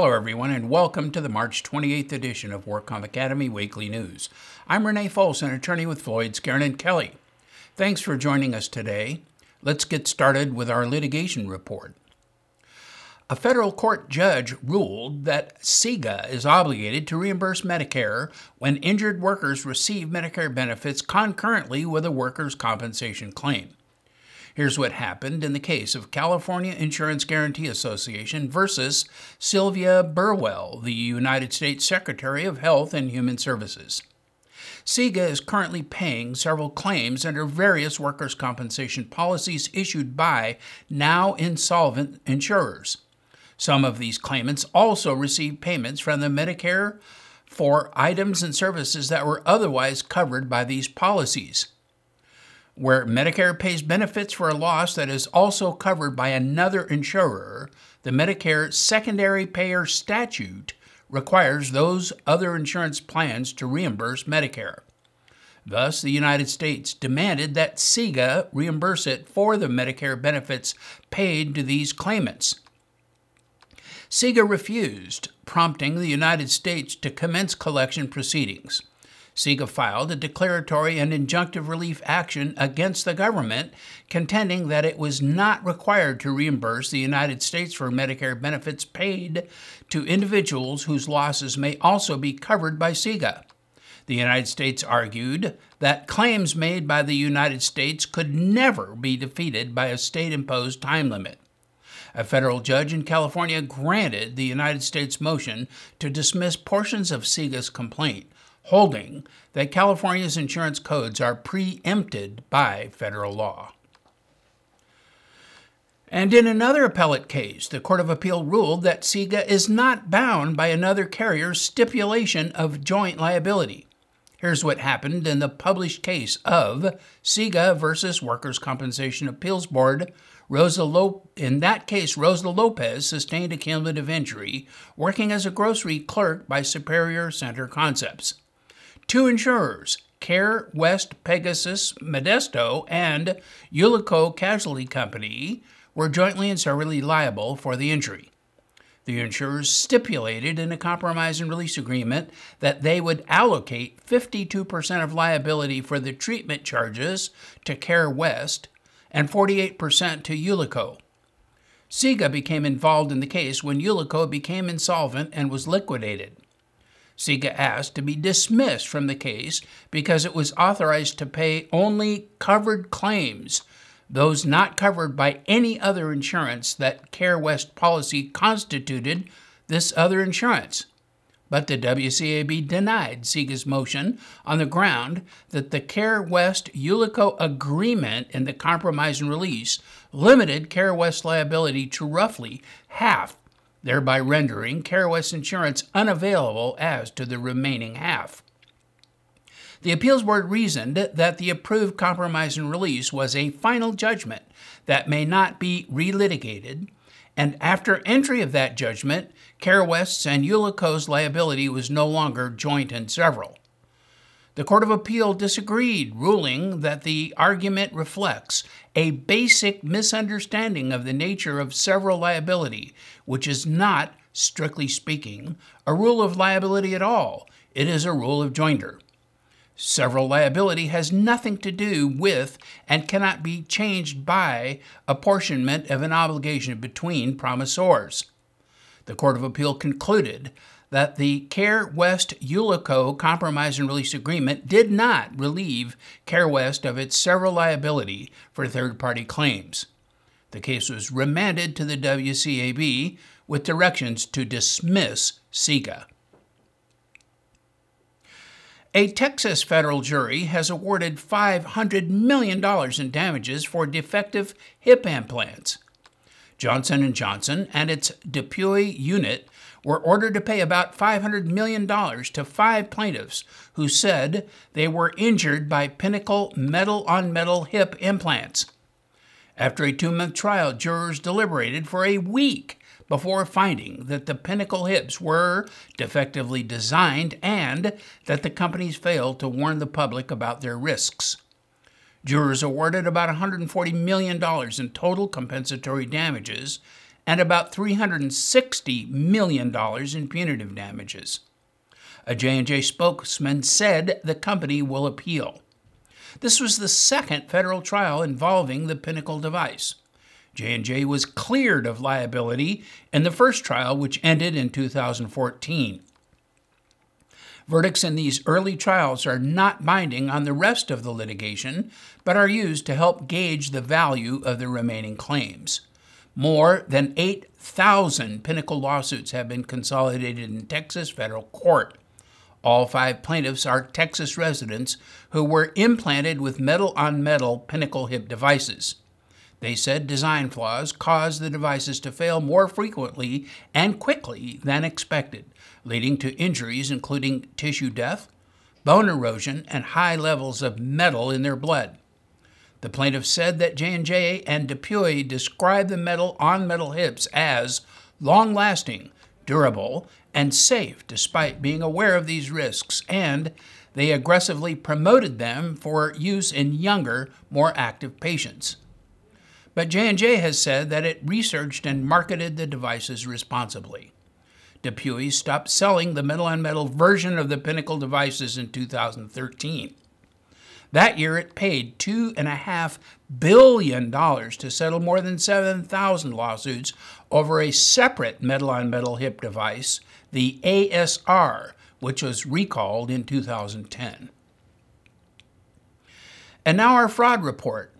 Hello, everyone, and welcome to the March 28th edition of WorkComp Academy Weekly News. I'm Renee Fols, an attorney with Floyd, Skeren, and Kelly. Thanks for joining us today. Let's get started with our litigation report. A federal court judge ruled that CIGA is obligated to reimburse Medicare when injured workers receive Medicare benefits concurrently with a workers' compensation claim. Here's what happened in the case of California Insurance Guarantee Association versus Sylvia Burwell, the United States Secretary of Health and Human Services. CIGA is currently paying several claims under various workers' compensation policies issued by now insolvent insurers. Some of these claimants also receive payments from the Medicare for items and services that were otherwise covered by these policies where Medicare pays benefits for a loss that is also covered by another insurer, the Medicare secondary payer statute requires those other insurance plans to reimburse Medicare. Thus, the United States demanded that CIGA reimburse it for the Medicare benefits paid to these claimants. CIGA refused, prompting the United States to commence collection proceedings. CIGA filed a declaratory and injunctive relief action against the government, contending that it was not required to reimburse the United States for Medicare benefits paid to individuals whose losses may also be covered by CIGA. The United States argued that claims made by the United States could never be defeated by a state imposed time limit. A federal judge in California granted the United States motion to dismiss portions of CIGA's complaint, holding that California's insurance codes are preempted by federal law. And in another appellate case, the Court of Appeal ruled that CIGA is not bound by another carrier's stipulation of joint liability. Here's what happened in the published case of CIGA versus Workers' Compensation Appeals Board. Rosa Lo- in that case, Rosa Lopez sustained a cumulative injury working as a grocery clerk by Superior Center Concepts. Two insurers, Care West Pegasus Modesto and Ullico Casualty Company, were jointly and severally liable for the injury. The insurers stipulated in a compromise and release agreement that they would allocate 52% of liability for the treatment charges to Care West and 48% to Ullico. CIGA became involved in the case when Ullico became insolvent and was liquidated. CIGA asked to be dismissed from the case because it was authorized to pay only covered claims, those not covered by any other insurance that Care West policy constituted this other insurance. But the WCAB denied CIGA's motion on the ground that the Care West Ullico agreement in the compromise and release limited Care West liability to roughly half thereby rendering CareWest insurance unavailable as to the remaining half. The appeals board reasoned that the approved compromise and release was a final judgment that may not be relitigated, and after entry of that judgment, CareWest's and Ullico's liability was no longer joint and several. The Court of Appeal disagreed, ruling that the argument reflects a basic misunderstanding of the nature of several liability, which is not, strictly speaking, a rule of liability at all. It is a rule of joinder. Several liability has nothing to do with and cannot be changed by apportionment of an obligation between promisors. The Court of Appeal concluded that the Care West Ullico Compromise and Release Agreement did not relieve Care West of its several liability for third party claims. The case was remanded to the WCAB with directions to dismiss CIGA. A Texas federal jury has awarded $500 million in damages for defective hip implants. Johnson & Johnson and its DePuy unit were ordered to pay about $500 million to five plaintiffs who said they were injured by Pinnacle metal on metal hip implants. After a two month trial, jurors deliberated for a week before finding that the Pinnacle hips were defectively designed and that the companies failed to warn the public about their risks. Jurors awarded about $140 million in total compensatory damages and about $360 million in punitive damages. A J&J spokesman said the company will appeal. This was the second federal trial involving the Pinnacle device. J&J was cleared of liability in the first trial which ended in 2014. Verdicts in these early trials are not binding on the rest of the litigation, but are used to help gauge the value of the remaining claims. More than 8,000 Pinnacle lawsuits have been consolidated in Texas federal court. All five plaintiffs are Texas residents who were implanted with metal on metal Pinnacle hip devices. They said design flaws caused the devices to fail more frequently and quickly than expected, leading to injuries including tissue death, bone erosion, and high levels of metal in their blood. The plaintiff said that J&J and DePuy described the metal on metal hips as long-lasting, durable, and safe despite being aware of these risks, and they aggressively promoted them for use in younger, more active patients. But J&J has said that it researched and marketed the devices responsibly. DePuy stopped selling the metal on metal version of the Pinnacle devices in 2013. That year, it paid $2.5 billion to settle more than 7,000 lawsuits over a separate metal on metal hip device, the ASR, which was recalled in 2010. And now our fraud report.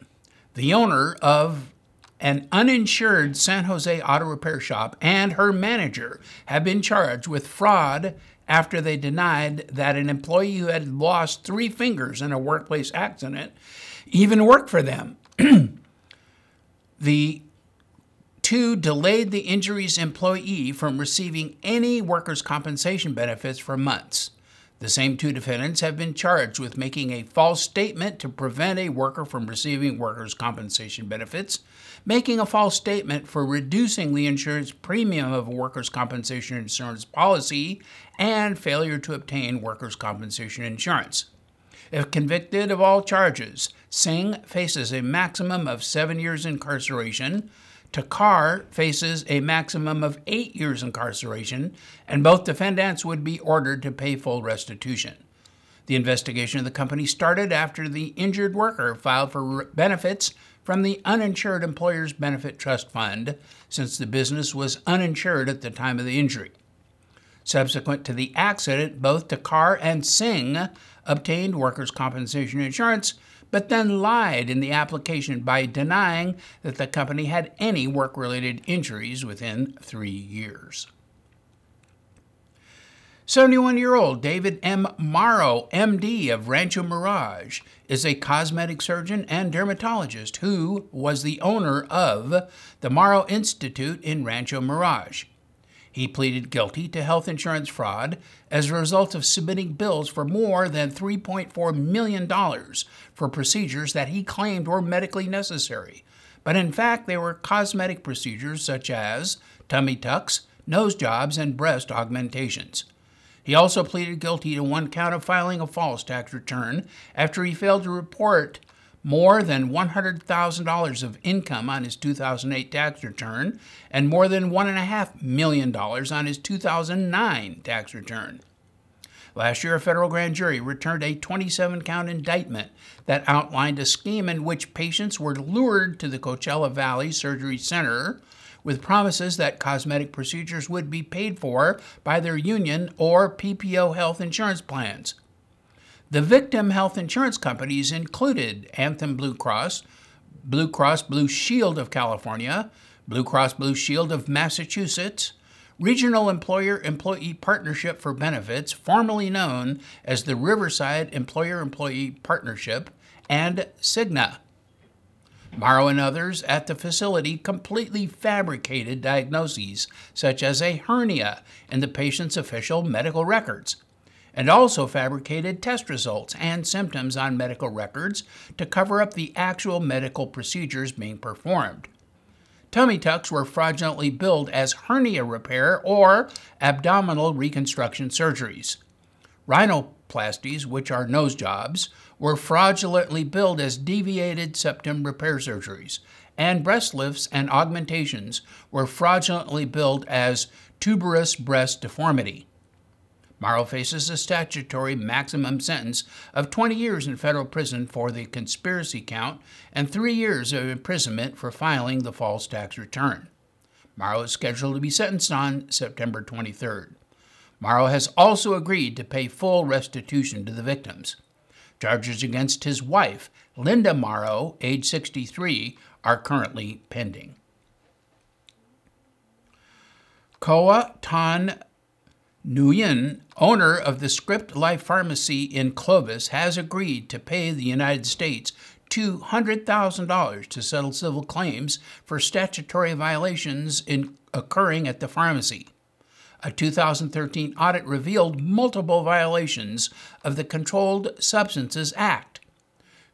The owner of an uninsured San Jose auto repair shop and her manager have been charged with fraud after they denied that an employee who had lost three fingers in a workplace accident even worked for them. the two delayed the injury's employee from receiving any workers' compensation benefits for months. The same two defendants have been charged with making a false statement to prevent a worker from receiving workers' compensation benefits, making a false statement for reducing the insurance premium of a workers' compensation insurance policy, and failure to obtain workers' compensation insurance. If convicted of all charges, Singh faces a maximum of seven years incarceration, Takar faces a maximum of eight years incarceration, and both defendants would be ordered to pay full restitution. The investigation of the company started after the injured worker filed for benefits from the Uninsured Employers Benefit Trust Fund, since the business was uninsured at the time of the injury. Subsequent to the accident, both Takar and Singh obtained workers' compensation insurance but then lied in the application by denying that the company had any work related injuries within three years. 71 year old David M. Morrow, MD of Rancho Mirage, is a cosmetic surgeon and dermatologist who was the owner of the Morrow Institute in Rancho Mirage. He pleaded guilty to health insurance fraud as a result of submitting bills for more than $3.4 million for procedures that he claimed were medically necessary, but in fact they were cosmetic procedures such as tummy tucks, nose jobs, and breast augmentations. He also pleaded guilty to one count of filing a false tax return after he failed to report more than $100,000 of income on his 2008 tax return and more than $1.5 million on his 2009 tax return. Last year, a federal grand jury returned a 27 count indictment that outlined a scheme in which patients were lured to the Coachella Valley Surgery Center with promises that cosmetic procedures would be paid for by their union or PPO health insurance plans. The victim health insurance companies included Anthem Blue Cross, Blue Cross Blue Shield of California, Blue Cross Blue Shield of Massachusetts, Regional Employer Employee Partnership for Benefits, formerly known as the Riverside Employer Employee Partnership, and Cigna. Morrow and others at the facility completely fabricated diagnoses, such as a hernia, in the patient's official medical records and also fabricated test results and symptoms on medical records to cover up the actual medical procedures being performed. Tummy tucks were fraudulently billed as hernia repair or abdominal reconstruction surgeries. Rhinoplasties, which are nose jobs, were fraudulently billed as deviated septum repair surgeries, and breast lifts and augmentations were fraudulently billed as tuberous breast deformity. Morrow faces a statutory maximum sentence of 20 years in federal prison for the conspiracy count and three years of imprisonment for filing the false tax return. Morrow is scheduled to be sentenced on September 23rd. Morrow has also agreed to pay full restitution to the victims. Charges against his wife, Linda Morrow, age 63, are currently pending. Koa Tan Nguyen, owner of the Script Life Pharmacy in Clovis, has agreed to pay the United States $200,000 to settle civil claims for statutory violations in, occurring at the pharmacy. A 2013 audit revealed multiple violations of the Controlled Substances Act.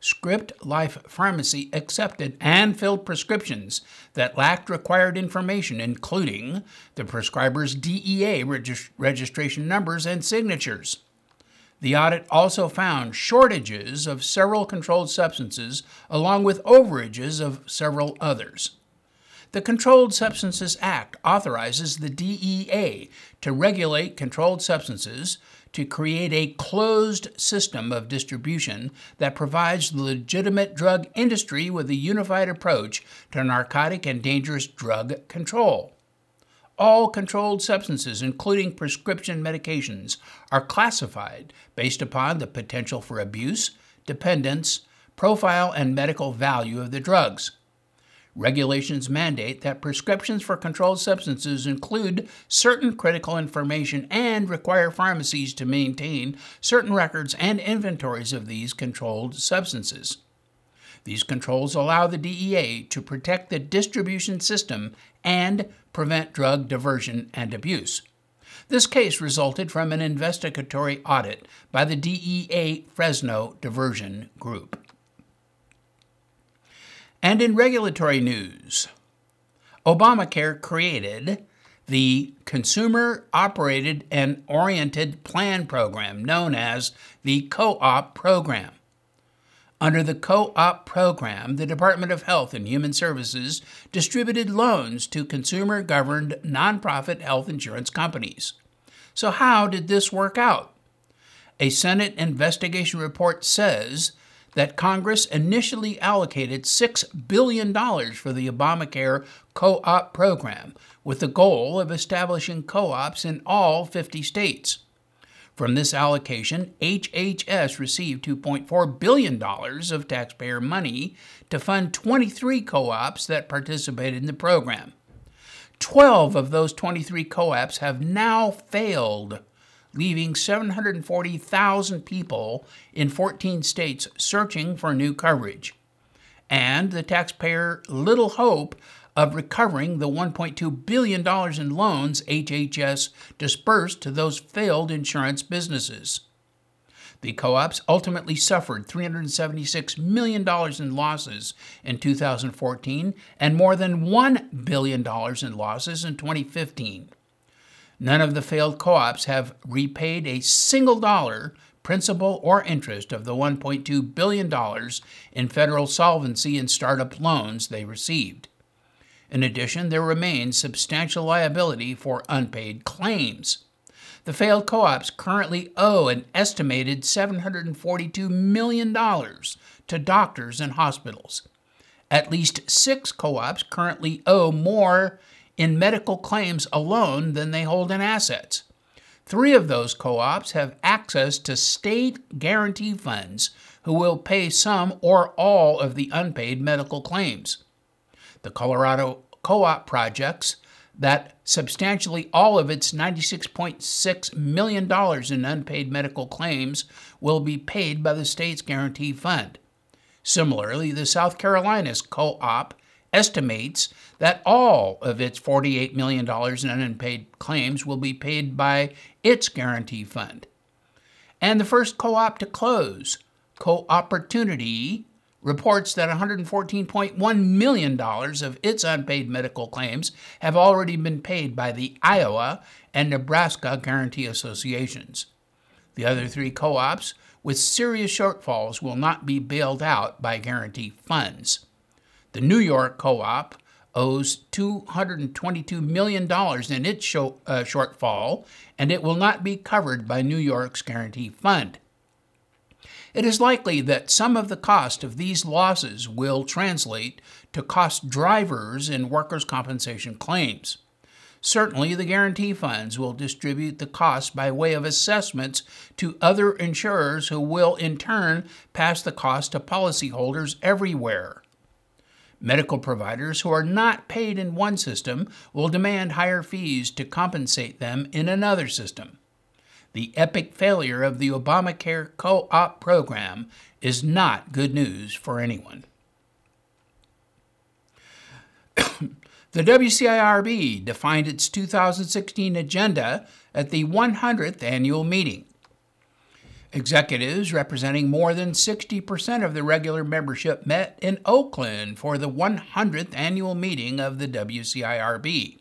Script Life Pharmacy accepted and filled prescriptions that lacked required information, including the prescriber's DEA regist- registration numbers and signatures. The audit also found shortages of several controlled substances, along with overages of several others. The Controlled Substances Act authorizes the DEA to regulate controlled substances, to create a closed system of distribution that provides the legitimate drug industry with a unified approach to narcotic and dangerous drug control. All controlled substances, including prescription medications, are classified based upon the potential for abuse, dependence, profile, and medical value of the drugs. Regulations mandate that prescriptions for controlled substances include certain critical information and require pharmacies to maintain certain records and inventories of these controlled substances. These controls allow the DEA to protect the distribution system and prevent drug diversion and abuse. This case resulted from an investigatory audit by the DEA Fresno Diversion Group. And in regulatory news, Obamacare created the Consumer Operated and Oriented Plan Program, known as the Co op Program. Under the Co op program, the Department of Health and Human Services distributed loans to consumer governed nonprofit health insurance companies. So, how did this work out? A Senate investigation report says that Congress initially allocated $6 billion for the Obamacare co op program, with the goal of establishing co ops in all 50 states. From this allocation, HHS received $2.4 billion of taxpayer money to fund 23 co ops that participated in the program. 12 of those 23 co ops have now failed leaving 740,000 people in 14 states searching for new coverage. And the taxpayer little hope of recovering the $1.2 billion in loans HHS dispersed to those failed insurance businesses. The co ops ultimately suffered $376 million in losses in 2014 and more than $1 billion in losses in 2015. None of the failed co ops have repaid a single dollar, principal or interest, of the $1.2 billion in federal solvency and startup loans they received. In addition, there remains substantial liability for unpaid claims. The failed co ops currently owe an estimated $742 million to doctors and hospitals. At least six co ops currently owe more in medical claims alone than they hold in assets. Three of those co ops have access to state guarantee funds who will pay some or all of the unpaid medical claims. The Colorado co op projects that substantially all of its $96.6 million in unpaid medical claims will be paid by the state's guarantee fund. Similarly, the South Carolina's co op estimates that all of its $48 million in unpaid claims will be paid by its guarantee fund. And the first co op to close, CoOportunity, reports that $114.1 million of its unpaid medical claims have already been paid by the Iowa and Nebraska Guarantee Associations. The other three co ops with serious shortfalls will not be bailed out by guarantee funds. The New York co op owes $222 million in its uh, shortfall, and it will not be covered by New York's Guarantee Fund. It is likely that some of the cost of these losses will translate to cost drivers in workers' compensation claims. Certainly, the guarantee funds will distribute the cost by way of assessments to other insurers who will in turn pass the cost to policyholders everywhere. Medical providers who are not paid in one system will demand higher fees to compensate them in another system. The epic failure of the Obamacare co op program is not good news for anyone. the WCIRB defined its 2016 agenda at the 100th annual meeting. Executives representing more than 60% of the regular membership met in Oakland for the 100th annual meeting of the WCIRB.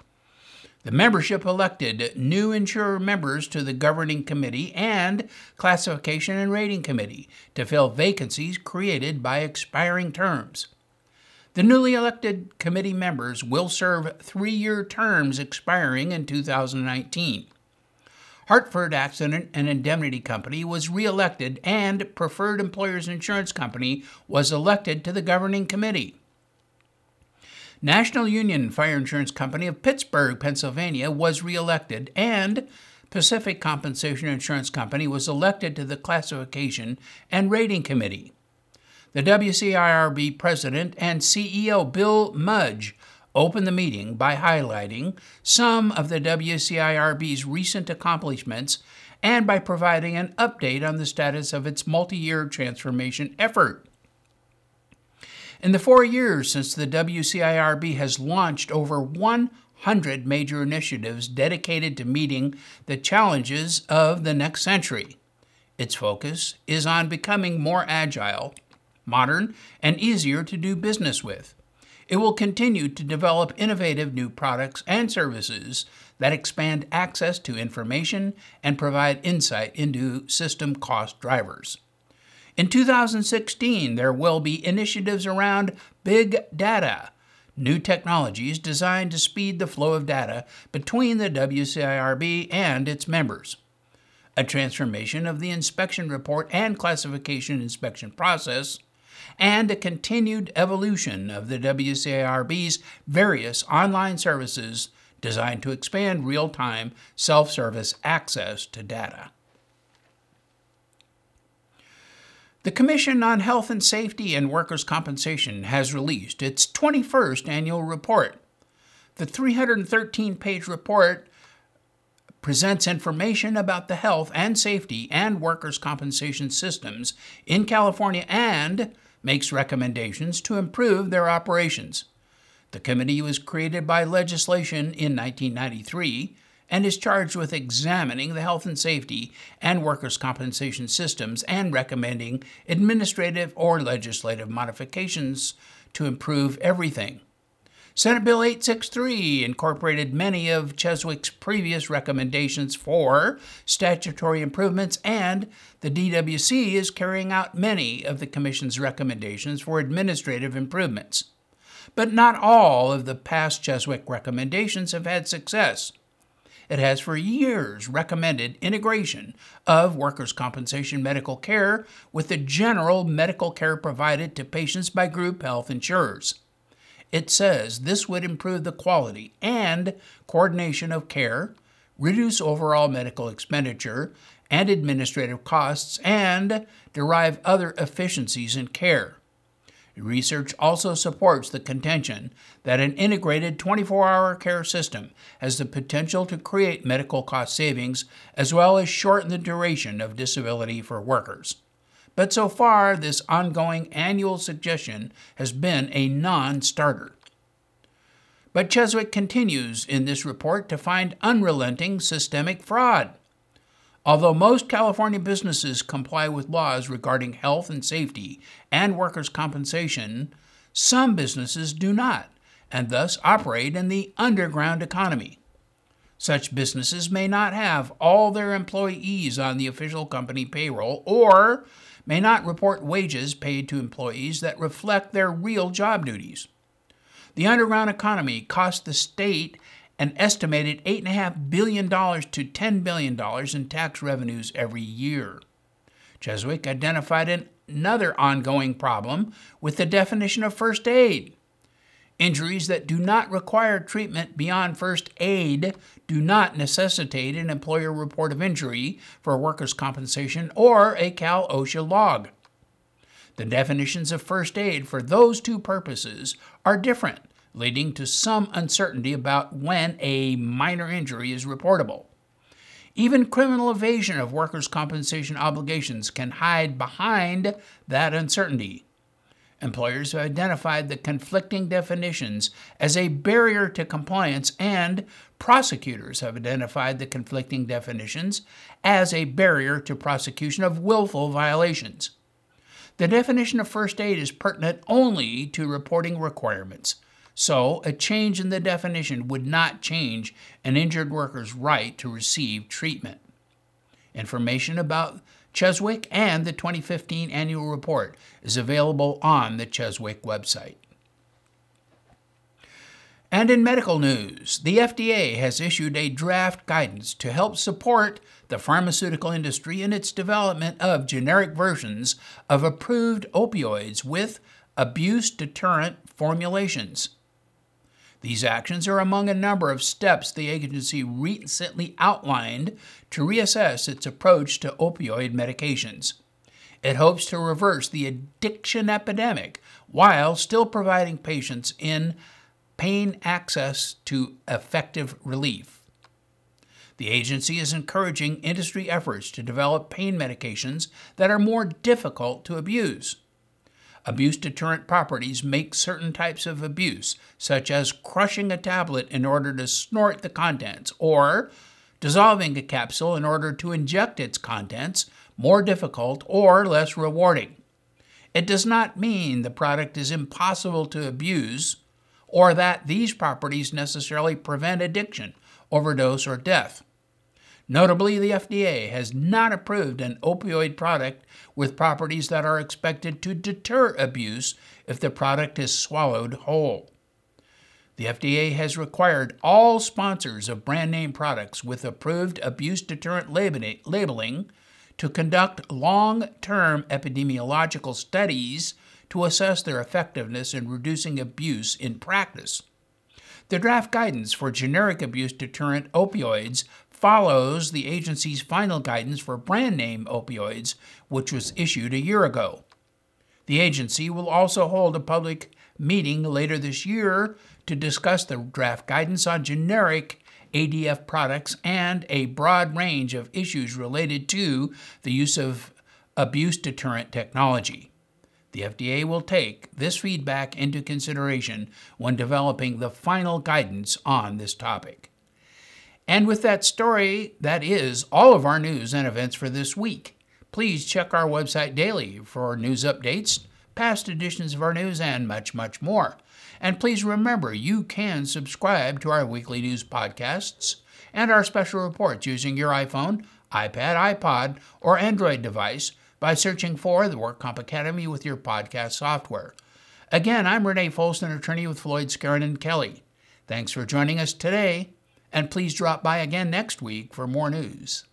The membership elected new insurer members to the governing committee and classification and rating committee to fill vacancies created by expiring terms. The newly elected committee members will serve three year terms expiring in 2019. Hartford Accident and Indemnity Company was reelected, and Preferred Employers Insurance Company was elected to the governing committee. National Union Fire Insurance Company of Pittsburgh, Pennsylvania was reelected, and Pacific Compensation Insurance Company was elected to the Classification and Rating Committee. The WCIRB president and CEO Bill Mudge opened the meeting by highlighting some of the WCIRB's recent accomplishments and by providing an update on the status of its multi year transformation effort. In the four years since the WCIRB has launched over 100 major initiatives dedicated to meeting the challenges of the next century, its focus is on becoming more agile, modern, and easier to do business with. It will continue to develop innovative new products and services that expand access to information and provide insight into system cost drivers. In 2016, there will be initiatives around big data, new technologies designed to speed the flow of data between the WCIRB and its members, a transformation of the inspection report and classification inspection process and a continued evolution of the WCIRB's various online services designed to expand real time self service access to data. The Commission on Health and Safety and Workers' Compensation has released its 21st annual report. The 313 page report presents information about the health and safety and workers' compensation systems in California and makes recommendations to improve their operations. The committee was created by legislation in 1993 and is charged with examining the health and safety and workers' compensation systems and recommending administrative or legislative modifications to improve everything. Senate Bill 863 incorporated many of CHSWC's previous recommendations for statutory improvements, and the DWC is carrying out many of the Commission's recommendations for administrative improvements. But not all of the past CHSWC recommendations have had success. It has for years recommended integration of workers' compensation medical care with the general medical care provided to patients by group health insurers. It says this would improve the quality and coordination of care, reduce overall medical expenditure and administrative costs, and derive other efficiencies in care. Research also supports the contention that an integrated 24 hour care system has the potential to create medical cost savings as well as shorten the duration of disability for workers. But so far, this ongoing annual suggestion has been a non starter. But CHSWC continues in this report to find unrelenting systemic fraud. Although most California businesses comply with laws regarding health and safety and workers' compensation, some businesses do not, and thus operate in the underground economy. Such businesses may not have all their employees on the official company payroll or may not report wages paid to employees that reflect their real job duties. The underground economy cost the state an estimated $8.5 billion to $10 billion in tax revenues every year. CHSWC identified another ongoing problem with the definition of first aid. Injuries that do not require treatment beyond first aid do not necessitate an employer report of injury for workers' compensation or a Cal OSHA log. The definitions of first aid for those two purposes are different, leading to some uncertainty about when a minor injury is reportable. Even criminal evasion of workers' compensation obligations can hide behind that uncertainty. Employers have identified the conflicting definitions as a barrier to compliance, and prosecutors have identified the conflicting definitions as a barrier to prosecution of willful violations. The definition of first aid is pertinent only to reporting requirements, so a change in the definition would not change an injured worker's right to receive treatment. Information about CHSWC and the 2015 annual report is available on the CHSWC website. And in medical news, the FDA has issued a draft guidance to help support the pharmaceutical industry in its development of generic versions of approved opioids with abuse deterrent formulations. These actions are among a number of steps the agency recently outlined to reassess its approach to opioid medications. It hopes to reverse the addiction epidemic while still providing patients in pain access to effective relief. The agency is encouraging industry efforts to develop pain medications that are more difficult to abuse. Abuse deterrent properties make certain types of abuse, such as crushing a tablet in order to snort the contents, or dissolving a capsule in order to inject its contents, more difficult or less rewarding. It does not mean the product is impossible to abuse or that these properties necessarily prevent addiction, overdose, or death. Notably, the FDA has not approved an opioid product with properties that are expected to deter abuse if the product is swallowed whole. The FDA has required all sponsors of brand name products with approved abuse deterrent labeling to conduct long term epidemiological studies to assess their effectiveness in reducing abuse in practice. The draft guidance for generic abuse deterrent opioids follows the agency's final guidance for brand name opioids, which was issued a year ago. The agency will also hold a public meeting later this year to discuss the draft guidance on generic ADF products and a broad range of issues related to the use of abuse deterrent technology. The FDA will take this feedback into consideration when developing the final guidance on this topic. And with that story, that is all of our news and events for this week. Please check our website daily for news updates, past editions of our news, and much, much more. And please remember, you can subscribe to our weekly news podcasts and our special reports using your iPhone, iPad, iPod, or Android device by searching for the WorkComp Academy with your podcast software. Again, I'm Renee Folsom, attorney with Floyd Skeren and Kelly. Thanks for joining us today and please drop by again next week for more news.